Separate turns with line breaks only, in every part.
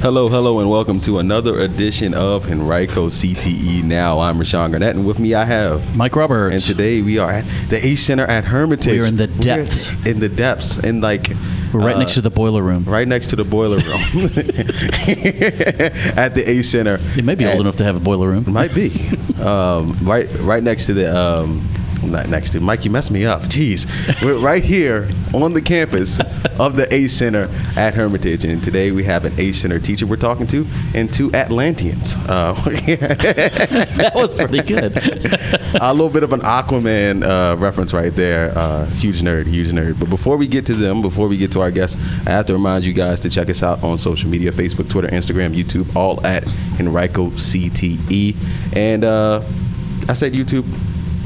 Hello, hello, and welcome to another edition of Henrico CTE Now. I'm Rashawn Garnett, and with me I have
Mike Roberts.
And today we are at the Ace Center at Hermitage.
We're in the depths.
We're in the depths, and like
we're right uh, next to the boiler room.
Right next to the boiler room at the Ace Center.
It may be old enough to have a boiler room.
It might be. um, right, right next to the. Um, next to Mike. You messed me up. Jeez, we're right here on the campus of the Ace Center at Hermitage, and today we have an Ace Center teacher we're talking to and two Atlanteans. Uh,
that was pretty good.
a little bit of an Aquaman uh, reference right there. Uh, huge nerd, huge nerd. But before we get to them, before we get to our guests, I have to remind you guys to check us out on social media: Facebook, Twitter, Instagram, YouTube, all at Henrico CTE. And uh, I said YouTube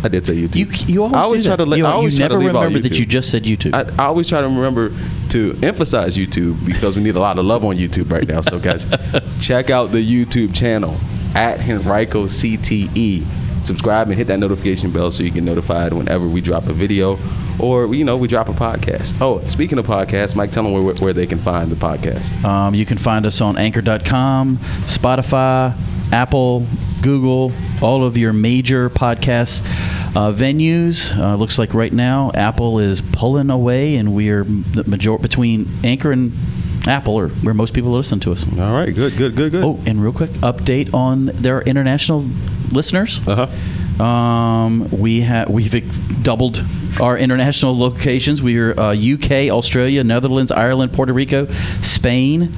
I did say YouTube.
You, you always,
I always try to.
you,
I always
you
try
never
to
remember that you just said YouTube.
I, I, always try to remember to emphasize YouTube because we need a lot of love on YouTube right now. So guys, check out the YouTube channel at Henrico CTE. Subscribe and hit that notification bell so you get notified whenever we drop a video or you know we drop a podcast. Oh, speaking of podcasts, Mike, tell them where, where they can find the podcast.
Um, you can find us on Anchor.com, Spotify, Apple, Google, all of your major podcast uh, venues. Uh, looks like right now Apple is pulling away, and we are the major between Anchor and Apple, or where most people listen to us.
All right, good, good, good, good.
Oh, and real quick, update on their international listeners.
Uh
huh. Um, we have we've doubled our international locations. We are uh, UK, Australia, Netherlands, Ireland, Puerto Rico, Spain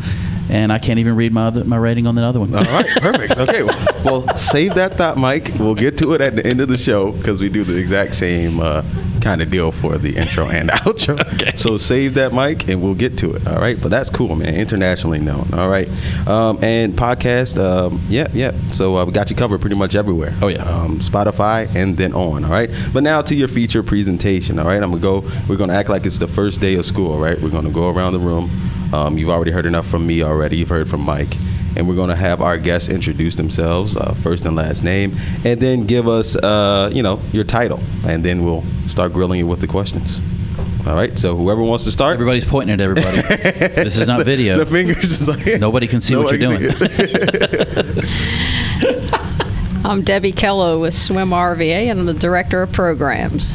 and I can't even read my other, my rating on the other one.
All right, perfect. Okay, well, save that thought, Mike. We'll get to it at the end of the show because we do the exact same uh, kind of deal for the intro and outro. okay. So save that, mic and we'll get to it. All right, but that's cool, man. Internationally known. All right, um, and podcast. Um, yeah, yeah. So uh, we got you covered pretty much everywhere.
Oh yeah.
Um, Spotify and then on. All right. But now to your feature presentation. All right, I'm gonna go. We're gonna act like it's the first day of school. Right. We're gonna go around the room. Um, you've already heard enough from me already. You've heard from Mike. And we're going to have our guests introduce themselves, uh, first and last name, and then give us, uh, you know, your title. And then we'll start grilling you with the questions. All right. So whoever wants to start.
Everybody's pointing at everybody. this is not video.
The, the fingers is like.
Nobody can see what you're doing.
I'm Debbie Kello with Swim RVA, and I'm the director of programs.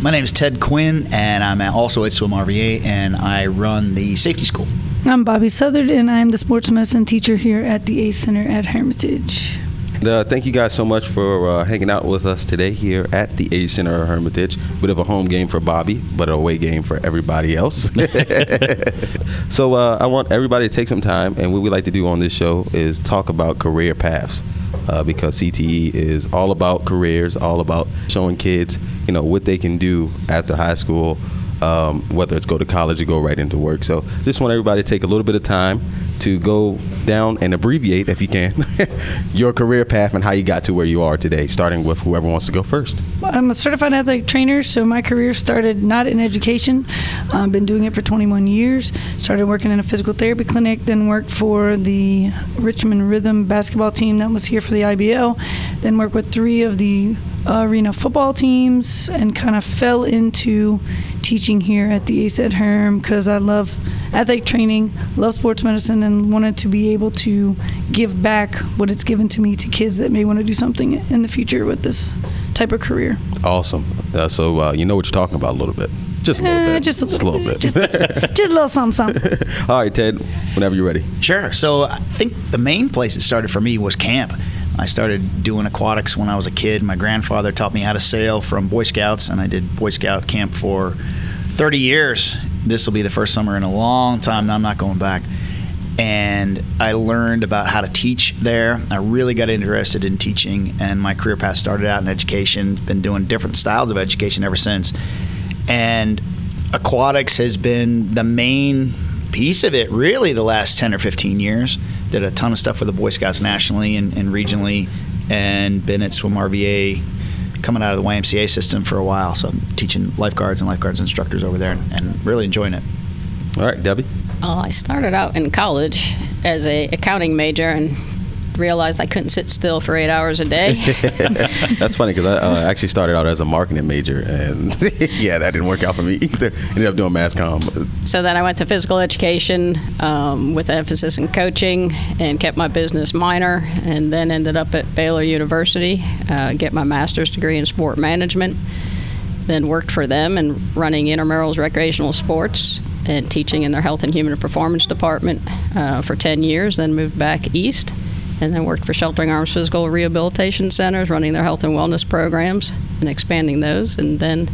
My name is Ted Quinn, and I'm also at Swim RVA, and I run the safety school.
I'm Bobby Southard, and I'm the sports medicine teacher here at the ACE Center at Hermitage.
Uh, thank you guys so much for uh, hanging out with us today here at the A Center at Hermitage. Bit of a home game for Bobby, but a away game for everybody else. so uh, I want everybody to take some time, and what we like to do on this show is talk about career paths uh, because CTE is all about careers, all about showing kids, you know, what they can do after high school, um, whether it's go to college or go right into work. So just want everybody to take a little bit of time to go down and abbreviate, if you can, your career path and how you got to where you are today, starting with whoever wants to go first.
I'm a certified athletic trainer, so my career started not in education. I've been doing it for 21 years. Started working in a physical therapy clinic, then worked for the Richmond Rhythm basketball team that was here for the IBL, then worked with three of the arena football teams, and kind of fell into teaching here at the ACE at Herm because I love athletic training, love sports medicine, and wanted to be able to give back what it's given to me to kids that may want to do something in the future with this type of career.
Awesome. Uh, so uh, you know what you're talking about a little bit. Just a little uh, bit.
Just a little,
little bit.
Just, just, a little something, something.
All right, Ted, whenever you're ready.
Sure. So I think the main place it started for me was camp. I started doing aquatics when I was a kid. My grandfather taught me how to sail from Boy Scouts, and I did Boy Scout camp for 30 years. This will be the first summer in a long time. Now I'm not going back. And I learned about how to teach there. I really got interested in teaching, and my career path started out in education. Been doing different styles of education ever since. And aquatics has been the main piece of it, really, the last 10 or 15 years. did a ton of stuff for the Boy Scouts nationally and, and regionally, and been at Swim RVA coming out of the YMCA system for a while. So I'm teaching lifeguards and lifeguards instructors over there and, and really enjoying it.
All right, Debbie.
Uh, I started out in college as a accounting major and realized I couldn't sit still for eight hours a day.
That's funny because I uh, actually started out as a marketing major, and yeah, that didn't work out for me either. Ended up doing mass comm.
so then I went to physical education um, with emphasis in coaching and kept my business minor, and then ended up at Baylor University, uh, get my master's degree in sport management. Then worked for them and running intramurals recreational sports and teaching in their health and human performance department uh, for 10 years. Then moved back east and then worked for Sheltering Arms Physical Rehabilitation Centers, running their health and wellness programs and expanding those. And then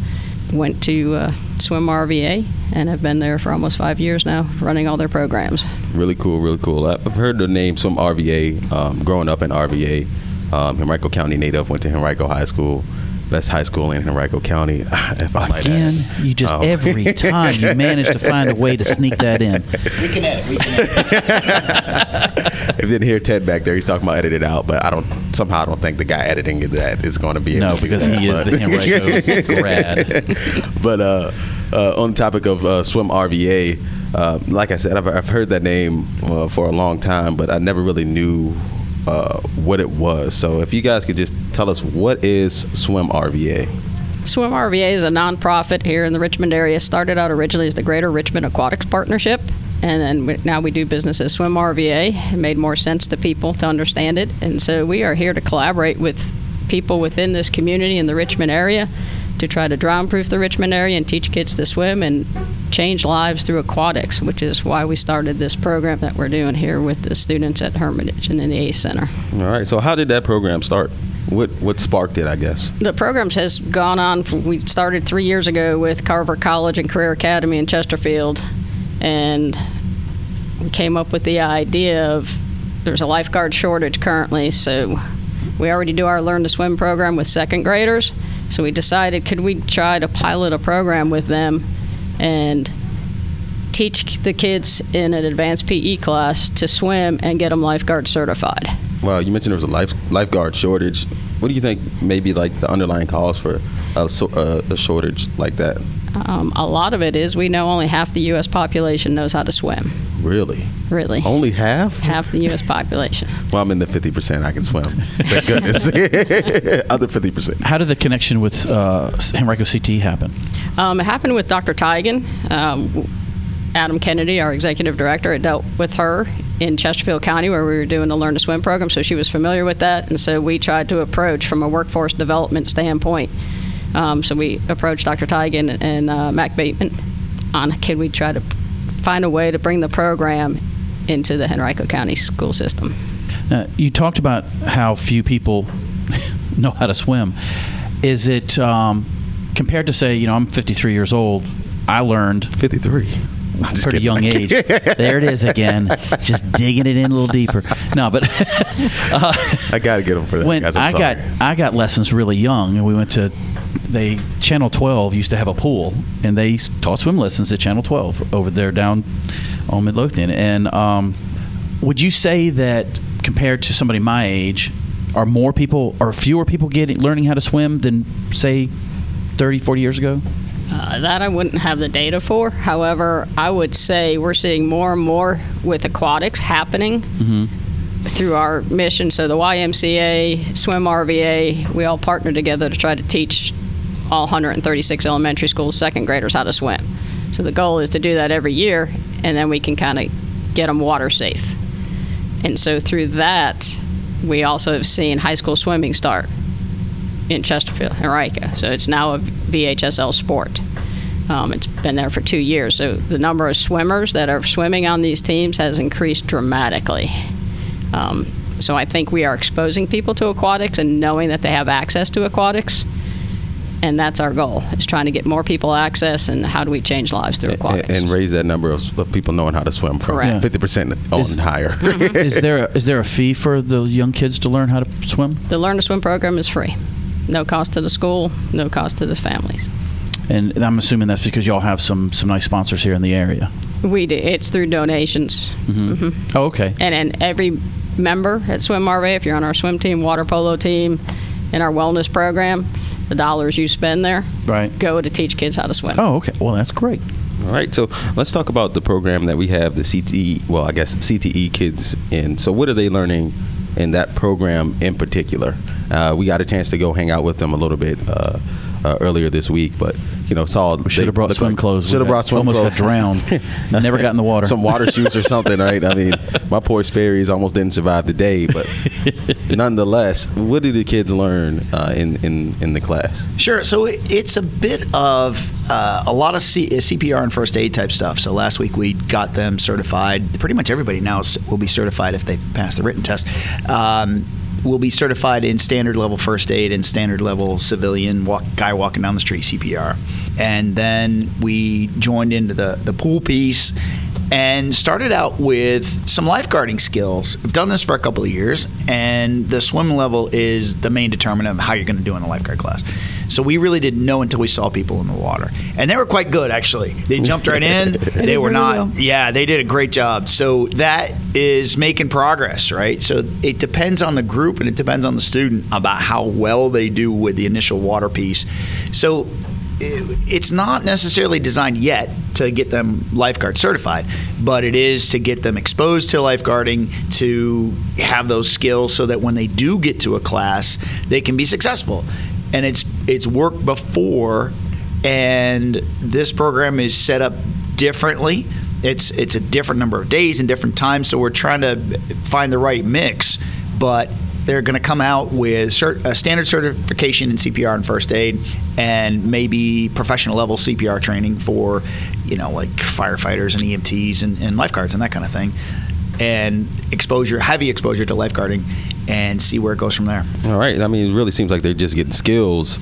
went to uh, Swim RVA and have been there for almost five years now, running all their programs.
Really cool, really cool. I've heard the name Swim RVA um, growing up in RVA. Um, Henrico County native, went to Henrico High School. Best high school in Henrico County. if I might
Again,
add.
you just
Um,
every time you manage to find a way to sneak that in.
We can edit. We can edit.
if you didn't hear Ted back there, he's talking about edit it out, but I don't somehow I don't think the guy editing that is going to be
No,
able to do
because
that,
he is
but-
the Henrico grad.
but uh, uh, on the topic of uh, Swim RVA, uh, like I said, I've, I've heard that name uh, for a long time, but I never really knew uh, what it was. So if you guys could just tell us what is Swim RVA?
Swim RVA is a nonprofit here in the Richmond area. Started out originally as the Greater Richmond Aquatics Partnership, and then we, now we do business as Swim RVA. It made more sense to people to understand it, and so we are here to collaborate with people within this community in the Richmond area to try to drown-proof the Richmond area and teach kids to swim and change lives through aquatics, which is why we started this program that we're doing here with the students at Hermitage and in the ACE Center.
All right. So how did that program start? What what sparked it? I guess.
The programs has gone on. For, we started three years ago with Carver College and Career Academy in Chesterfield, and we came up with the idea of there's a lifeguard shortage currently, so we already do our Learn to Swim program with second graders. So we decided, could we try to pilot a program with them and teach the kids in an advanced PE class to swim and get them lifeguard certified?
Well, you mentioned there was a life, lifeguard shortage. What do you think? Maybe like the underlying cause for a, so- uh, a shortage like that?
Um, a lot of it is we know only half the U.S. population knows how to swim.
Really?
Really,
Only half?
half the U.S. population.
Well, I'm in the 50%. I can swim. Thank goodness. Other 50%.
How did the connection with uh, Henrico CT happen?
Um, it happened with Dr. Tigan. Um, Adam Kennedy, our executive director, had dealt with her in Chesterfield County where we were doing the Learn to Swim program, so she was familiar with that. And so we tried to approach from a workforce development standpoint. Um, so we approached Dr. Tigan and uh, Mac Bateman on can we try to find a way to bring the program into the Henrico County school system.
Now, you talked about how few people know how to swim. Is it um, compared to say, you know, I'm 53 years old. I learned
53.
Pretty
kidding.
young age. there it is again, just digging it in a little deeper. No, but uh,
I got to get them for that.
when
guys.
I got. I got lessons really young, and we went to they Channel 12 used to have a pool, and they taught swim lessons at Channel 12 over there down on Midlothian. And um, would you say that compared to somebody my age, are more people or fewer people getting learning how to swim than say 30, 40 years ago?
Uh, that I wouldn't have the data for. However, I would say we're seeing more and more with aquatics happening through our mission. So the YMCA, Swim RVA, we all partner together to try to teach all 136 elementary schools second graders how to swim. So the goal is to do that every year, and then we can kind of get them water safe. And so through that, we also have seen high school swimming start in Chesterfield, Henrico. So it's now a VHSL sport. Um, it's been there for two years. So the number of swimmers that are swimming on these teams has increased dramatically. Um, so I think we are exposing people to aquatics and knowing that they have access to aquatics. And that's our goal, is trying to get more people access and how do we change lives through aquatics.
and, and raise that number of, of people knowing how to swim from
Correct.
50% on
Is-
higher.
is there a, is there a fee for the young kids to learn how to swim?
the Learn to Swim program is free. No cost to the school, no cost to the families.
And I'm assuming that's because y'all have some some nice sponsors here in the area.
We do. It's through donations. hmm
Oh, okay.
And and every member at Swim RVA, if you're on our swim team, water polo team, in our wellness program, the dollars you spend there
Right.
go to teach kids how to swim.
Oh, okay. Well, that's great.
All right, so let's talk about the program that we have the CTE, well, I guess CTE kids in. So, what are they learning in that program in particular? Uh, we got a chance to go hang out with them a little bit uh, uh, earlier this week, but you know, saw
We should have brought swim clothes.
Should have brought swim
almost
clothes.
got drowned. Never got in the water.
Some water shoes or something, right? I mean, my poor Sperry's almost didn't survive the day, but nonetheless, what did the kids learn uh, in, in in the class?
Sure. So it- it's a bit of uh, a lot of C- CPR and first aid type stuff. So last week we got them certified. Pretty much everybody now is- will be certified if they pass the written test. Um, will be certified in standard level first aid and standard level civilian walk, guy walking down the street CPR. And then we joined into the, the pool piece and started out with some lifeguarding skills. I've done this for a couple of years, and the swim level is the main determinant of how you're going to do in the lifeguard class. So we really didn't know until we saw people in the water, and they were quite good actually. They jumped right in. they
did
were
really
not.
well.
Yeah, they did a great job. So that is making progress, right? So it depends on the group and it depends on the student about how well they do with the initial water piece. So it's not necessarily designed yet to get them lifeguard certified, but it is to get them exposed to lifeguarding to have those skills so that when they do get to a class, they can be successful. And it's it's worked before and this program is set up differently. It's it's a different number of days and different times, so we're trying to find the right mix. But they're going to come out with cert, a standard certification in CPR and first aid, and maybe professional level CPR training for, you know, like firefighters and EMTs and, and lifeguards and that kind of thing, and exposure, heavy exposure to lifeguarding, and see where it goes from there.
All right. I mean, it really seems like they're just getting skills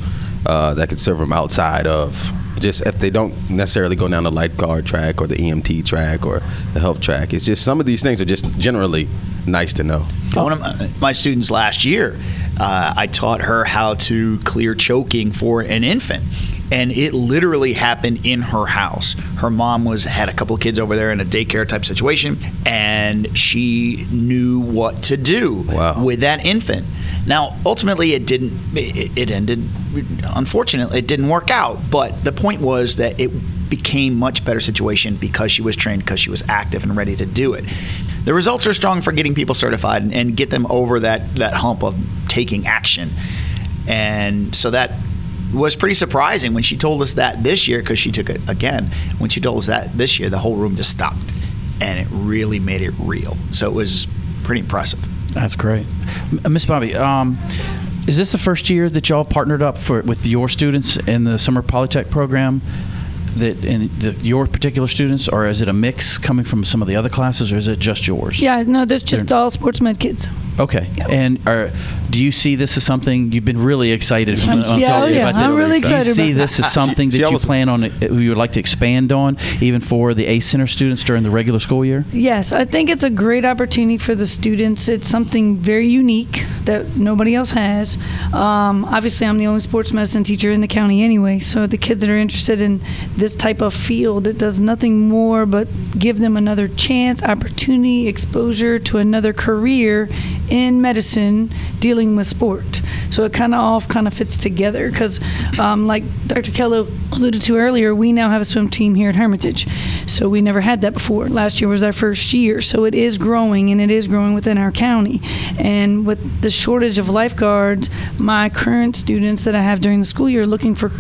uh, that could serve them outside of just if they don't necessarily go down the lifeguard track or the EMT track or the health track. It's just some of these things are just generally nice to know.
One of my, my students last year, uh, I taught her how to clear choking for an infant. And it literally happened in her house. Her mom was had a couple of kids over there in a daycare type situation, and she knew what to do
Wow.
with that infant. Now, ultimately, it didn't. It, ended. Unfortunately, it didn't work out. But the point was that it became much better situation because she was trained, because she was active and ready to do it. The results are strong for getting people certified and, and get them over that that hump of taking action. And so that was pretty surprising when she told us that this year because she took it again. When she told us that this year, the whole room just stopped, and it really made it real. So it was pretty impressive.
That's great, Miss Bobby. Um, is this the first year that y'all partnered up for with your students in the summer Polytech program? That in the, your particular students, or is it a mix coming from some of the other classes, or is it just yours?
Yeah, no, that's just
They're-
all sports med kids.
Okay. And are, do you see this as something you've been really excited from
Yeah,
on
oh yeah,
about this?
I'm really
Do you see
about
this as something
She-
that you plan on, uh, you would like to expand on, even for the A Center students during the regular school year?
Yes, I think it's a great opportunity for the students. It's something very unique that nobody else has. Um, obviously, I'm the only sports medicine teacher in the county anyway, so the kids that are interested in this type of field, it does nothing more but give them another chance, opportunity, exposure to another career in medicine dealing with sport. So it kind of all kind of fits together because, um, like Dr. Kello alluded to earlier, we now have a swim team here at Hermitage. So we never had that before. Last year was our first year. So it is growing and it is growing within our county. And with the shortage of lifeguards, my current students that I have during the school year looking for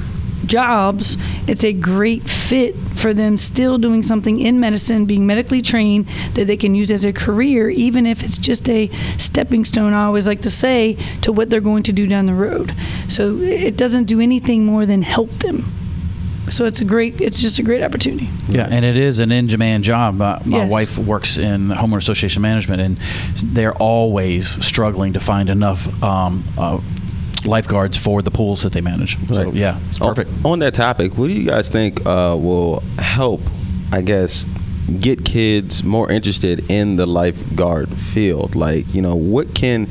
jobs, it's a great fit for them still doing something in medicine, being medically trained that they can use as a career, even if it's just a stepping stone, I always like to say, to what they're going to do down the road. So it doesn't do anything more than help them. So it's a great, it's just a great opportunity.
Yeah, and it is an in-demand job. Uh, my
Yes.
wife works in homeowner association management, and they're always struggling to find enough um, uh, lifeguards for the pools that they manage. So yeah, it's
On-
perfect.
On, that topic, what do you guys think uh, will help, I guess, get kids more interested in the lifeguard field? Like, you know, what can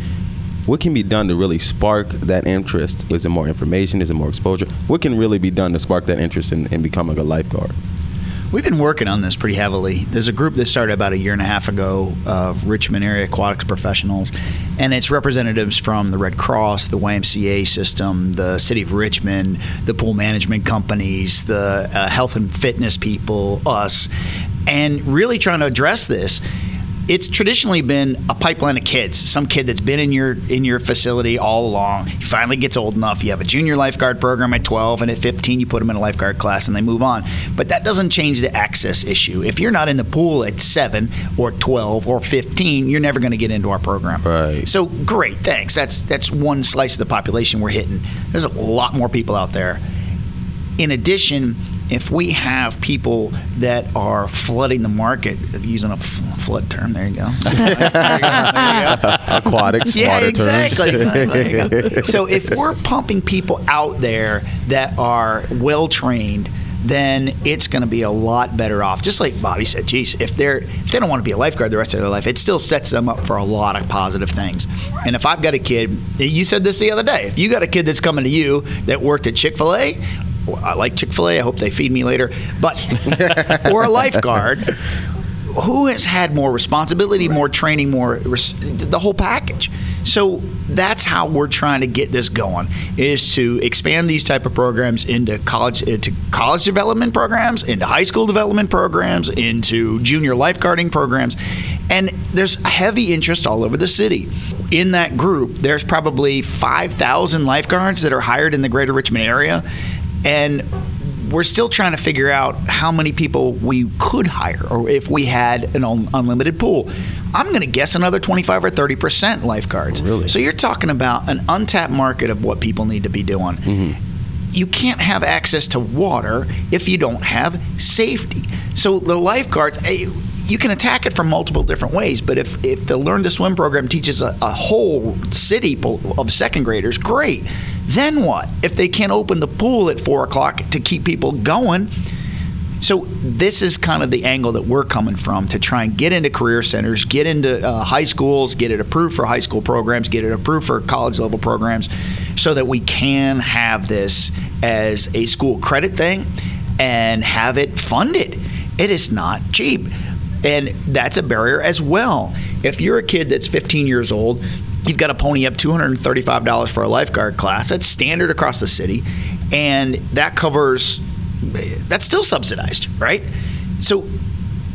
what can be done to really spark that interest? Is it more information? Is it more exposure? What can really be done to spark that interest in, in becoming a lifeguard?
We've been working on this pretty heavily. There's a group that started about a year and a half ago of Richmond area aquatics professionals, and it's representatives from the Red Cross, the YMCA system, the City of Richmond, the pool management companies, the uh, health and fitness people, us, and really trying to address this it's traditionally been a pipeline of kids. Some kid that's been in your in your facility all along. He finally gets old enough. You have a junior lifeguard program at 12, and at 15 you put them in a lifeguard class and they move on. But that doesn't change the access issue. If you're not in the pool at seven or 12 or 15, you're never going to get into our program.
Right.
So great, thanks. That's that's one slice of the population we're hitting. There's a lot more people out there. In addition, if we have people that are flooding the market, using a flood term, there you go. there you go. There you
go. Aquatics,
yeah,
water
exactly. exactly. so if we're pumping people out there that are well trained, then it's going to be a lot better off. Just like Bobby said, geez, if they're if they don't want to be a lifeguard the rest of their life, it still sets them up for a lot of positive things. And if I've got a kid, you said this the other day, if you got a kid that's coming to you that worked at Chick Fil A I like Chick Fil A. I hope they feed me later. But or a lifeguard who has had more responsibility, more training, more res- the whole package. So that's how we're trying to get this going: is to expand these type of programs into college, into college development programs, into high school development programs, into junior lifeguarding programs, and there's heavy interest all over the city. In that group, there's probably 5,000 lifeguards that are hired in the greater Richmond area and we're still trying to figure out how many people we could hire or if we had an un- unlimited pool. I'm going to guess another 25 or 30% lifeguards.
Really?
So you're talking about an untapped market of what people need to be doing.
Mm-hmm.
You can't have access to water if you don't have safety. So the lifeguards, eh, you can attack it from multiple different ways. But if, if the Learn to Swim program teaches a, a whole city of second graders, great. Then what? If they can't open the pool at four o'clock to keep people going. So this is kind of the angle that we're coming from to try and get into career centers, get into uh, high schools, get it approved for high school programs, get it approved for college level programs, so that we can have this as a school credit thing and have it funded. It is not cheap. And that's a barrier as well. If you're a kid that's 15 years old, you've got to pony up $235 for a lifeguard class. That's standard across the city. And that covers, that's still subsidized, right? So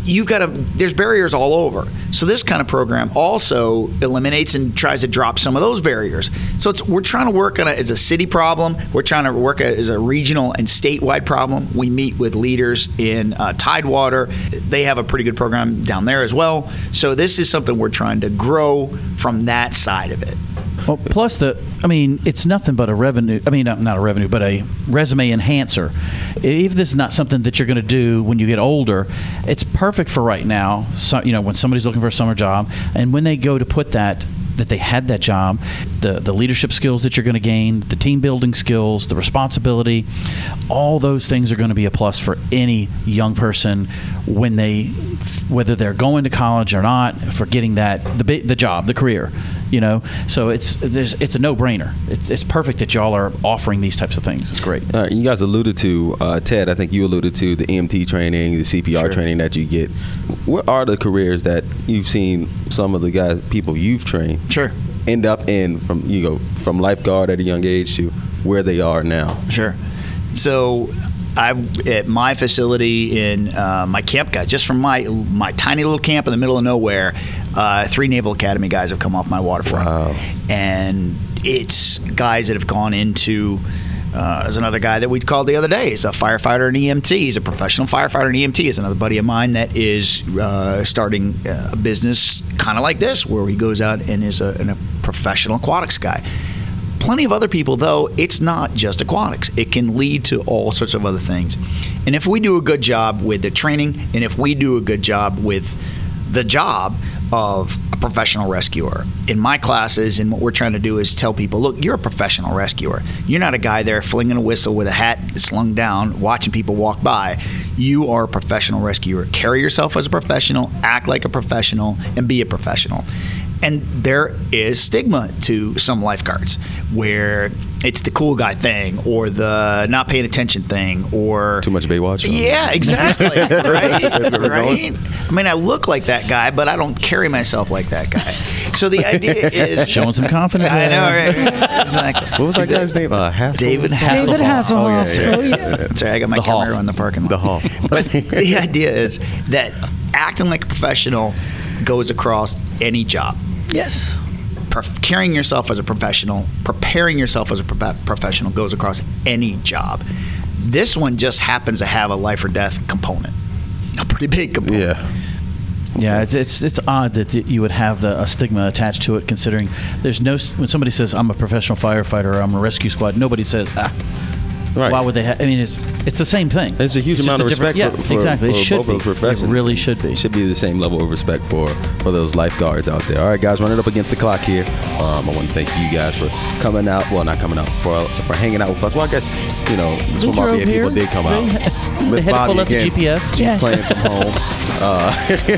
you've got to there's barriers all over. So this kind of program also eliminates and tries to drop some of those barriers. So it's we're trying to work on it as a city problem. We're trying to work as a regional and statewide problem. We meet with leaders in uh, tidewater. They have a pretty good program down there as well. So this is something we're trying to grow from that side of it
well, plus the, I mean, it's nothing but a revenue. I mean, not a revenue, but a resume enhancer. If this is not something that you're going to do when you get older, it's perfect for right now. So, you know, when somebody's looking for a summer job, and when they go to put that that they had that job, the the leadership skills that you're going to gain, the team building skills, the responsibility, all those things are going to be a plus for any young person when they whether they're going to college or not for getting that the the job, the career, you know. So it's there's it's a no-brainer. It's, it's perfect that y'all are offering these types of things. It's great.
Uh, you guys alluded to uh, Ted. I think you alluded to the EMT training, the CPR sure. training that you get. What are the careers that you've seen some of the guys, people you've trained,
sure,
end up in from you know from lifeguard at a young age to where they are now?
Sure. So I at my facility in uh, my camp guy, just from my my tiny little camp in the middle of nowhere, uh, three Naval Academy guys have come off my waterfront,
wow.
and it's guys that have gone into. Uh, there's another guy that we called the other day. He's a firefighter and EMT. He's a professional firefighter and EMT. Is another buddy of mine that is uh, starting uh, a business kind of like this, where he goes out and is a, a professional aquatics guy plenty of other people, though, it's not just aquatics. It can lead to all sorts of other things. And if we do a good job with the training, and if we do a good job with the job of a professional rescuer. In my classes, and what we're trying to do is tell people look, you're a professional rescuer. You're not a guy there flinging a whistle with a hat slung down, watching people walk by. You are a professional rescuer. Carry yourself as a professional, act like a professional, and be a professional. And there is stigma to some lifeguards where it's the cool guy thing or the not paying attention thing or
Too much Baywatch.
yeah, exactly. right.
That's where
right. I mean, I look like that guy, but I don't carry myself like that guy. So the idea is
Showing some confidence.
I know, right? Exactly.
What was that guy's name? Uh, Hassel?
David Hasselhoff.
David Hasselhoff.
Oh, yeah,
Oh, yeah.
That's right. I got my
The
camera
Hoff.
on the parking lot.
The Hoff.
But the idea is that acting like a professional goes across any job.
Yes.
Prof- carrying yourself as a professional, preparing yourself as a prof- professional goes across any job. This one just happens to have a life or death component, a pretty big component.
Yeah.
Yeah, it's, it's it's odd that you would have the, a stigma attached to it, considering there's no when somebody says I'm a professional firefighter or I'm a rescue squad, nobody says ah.
Right.
Why would they? Ha- I mean, it's it's the same thing.
It's a huge
just
amount of
different-
respect
Yeah,
for, for,
exactly.
for
it should
both
be.
those.
It really should be.
It should be the same level of respect for for those lifeguards out there. All right, guys, running up against the clock here. Um, I want to thank you guys for coming out. Well, not coming out for for hanging out with us. Well, I guess you know the swim
drove
RVA people did come out. Miss Bobby
pull up the. GPS.
She's
Yeah.
playing from home. Uh,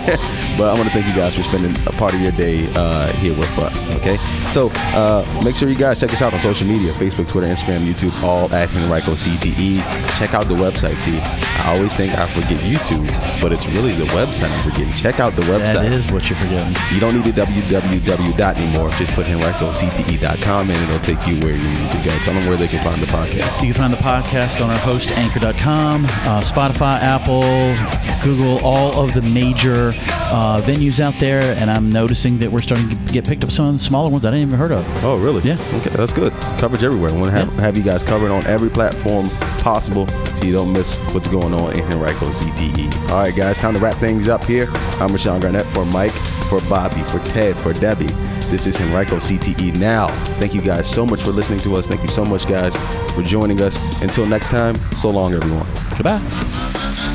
but I want to thank you guys for spending a part of your day uh, here with us. Okay, so uh, make sure you guys check us out on social media: Facebook, Twitter, Instagram, YouTube, all at Henrico CTE. Check out the website. See, I always think I forget YouTube, but it's really the website I'm forgetting. Check out the website.
That is what you're forgetting.
You don't need the www dot anymore. Just put henricocte.com and it'll take you where you need to go. Tell them where they can find the podcast.
You can find the podcast on our host, anchor.com, uh, Spotify, Apple, Google, all of the major uh, venues out there. And I'm noticing that we're starting to get picked up some of the smaller ones I didn't even heard of.
Oh, really?
Yeah.
Okay, that's good. Coverage everywhere. We want to have, have you guys covered on every platform possible so you don't miss what's going on in Henrico CTE. All right, guys, time to wrap things up here. I'm Rashawn Garnett for Mike, for Bobby, for Ted, for Debbie. This is Henrico CTE now. Thank you guys so much for listening to us. Thank you so much, guys, for joining us. Until next time, so long, everyone.
Goodbye.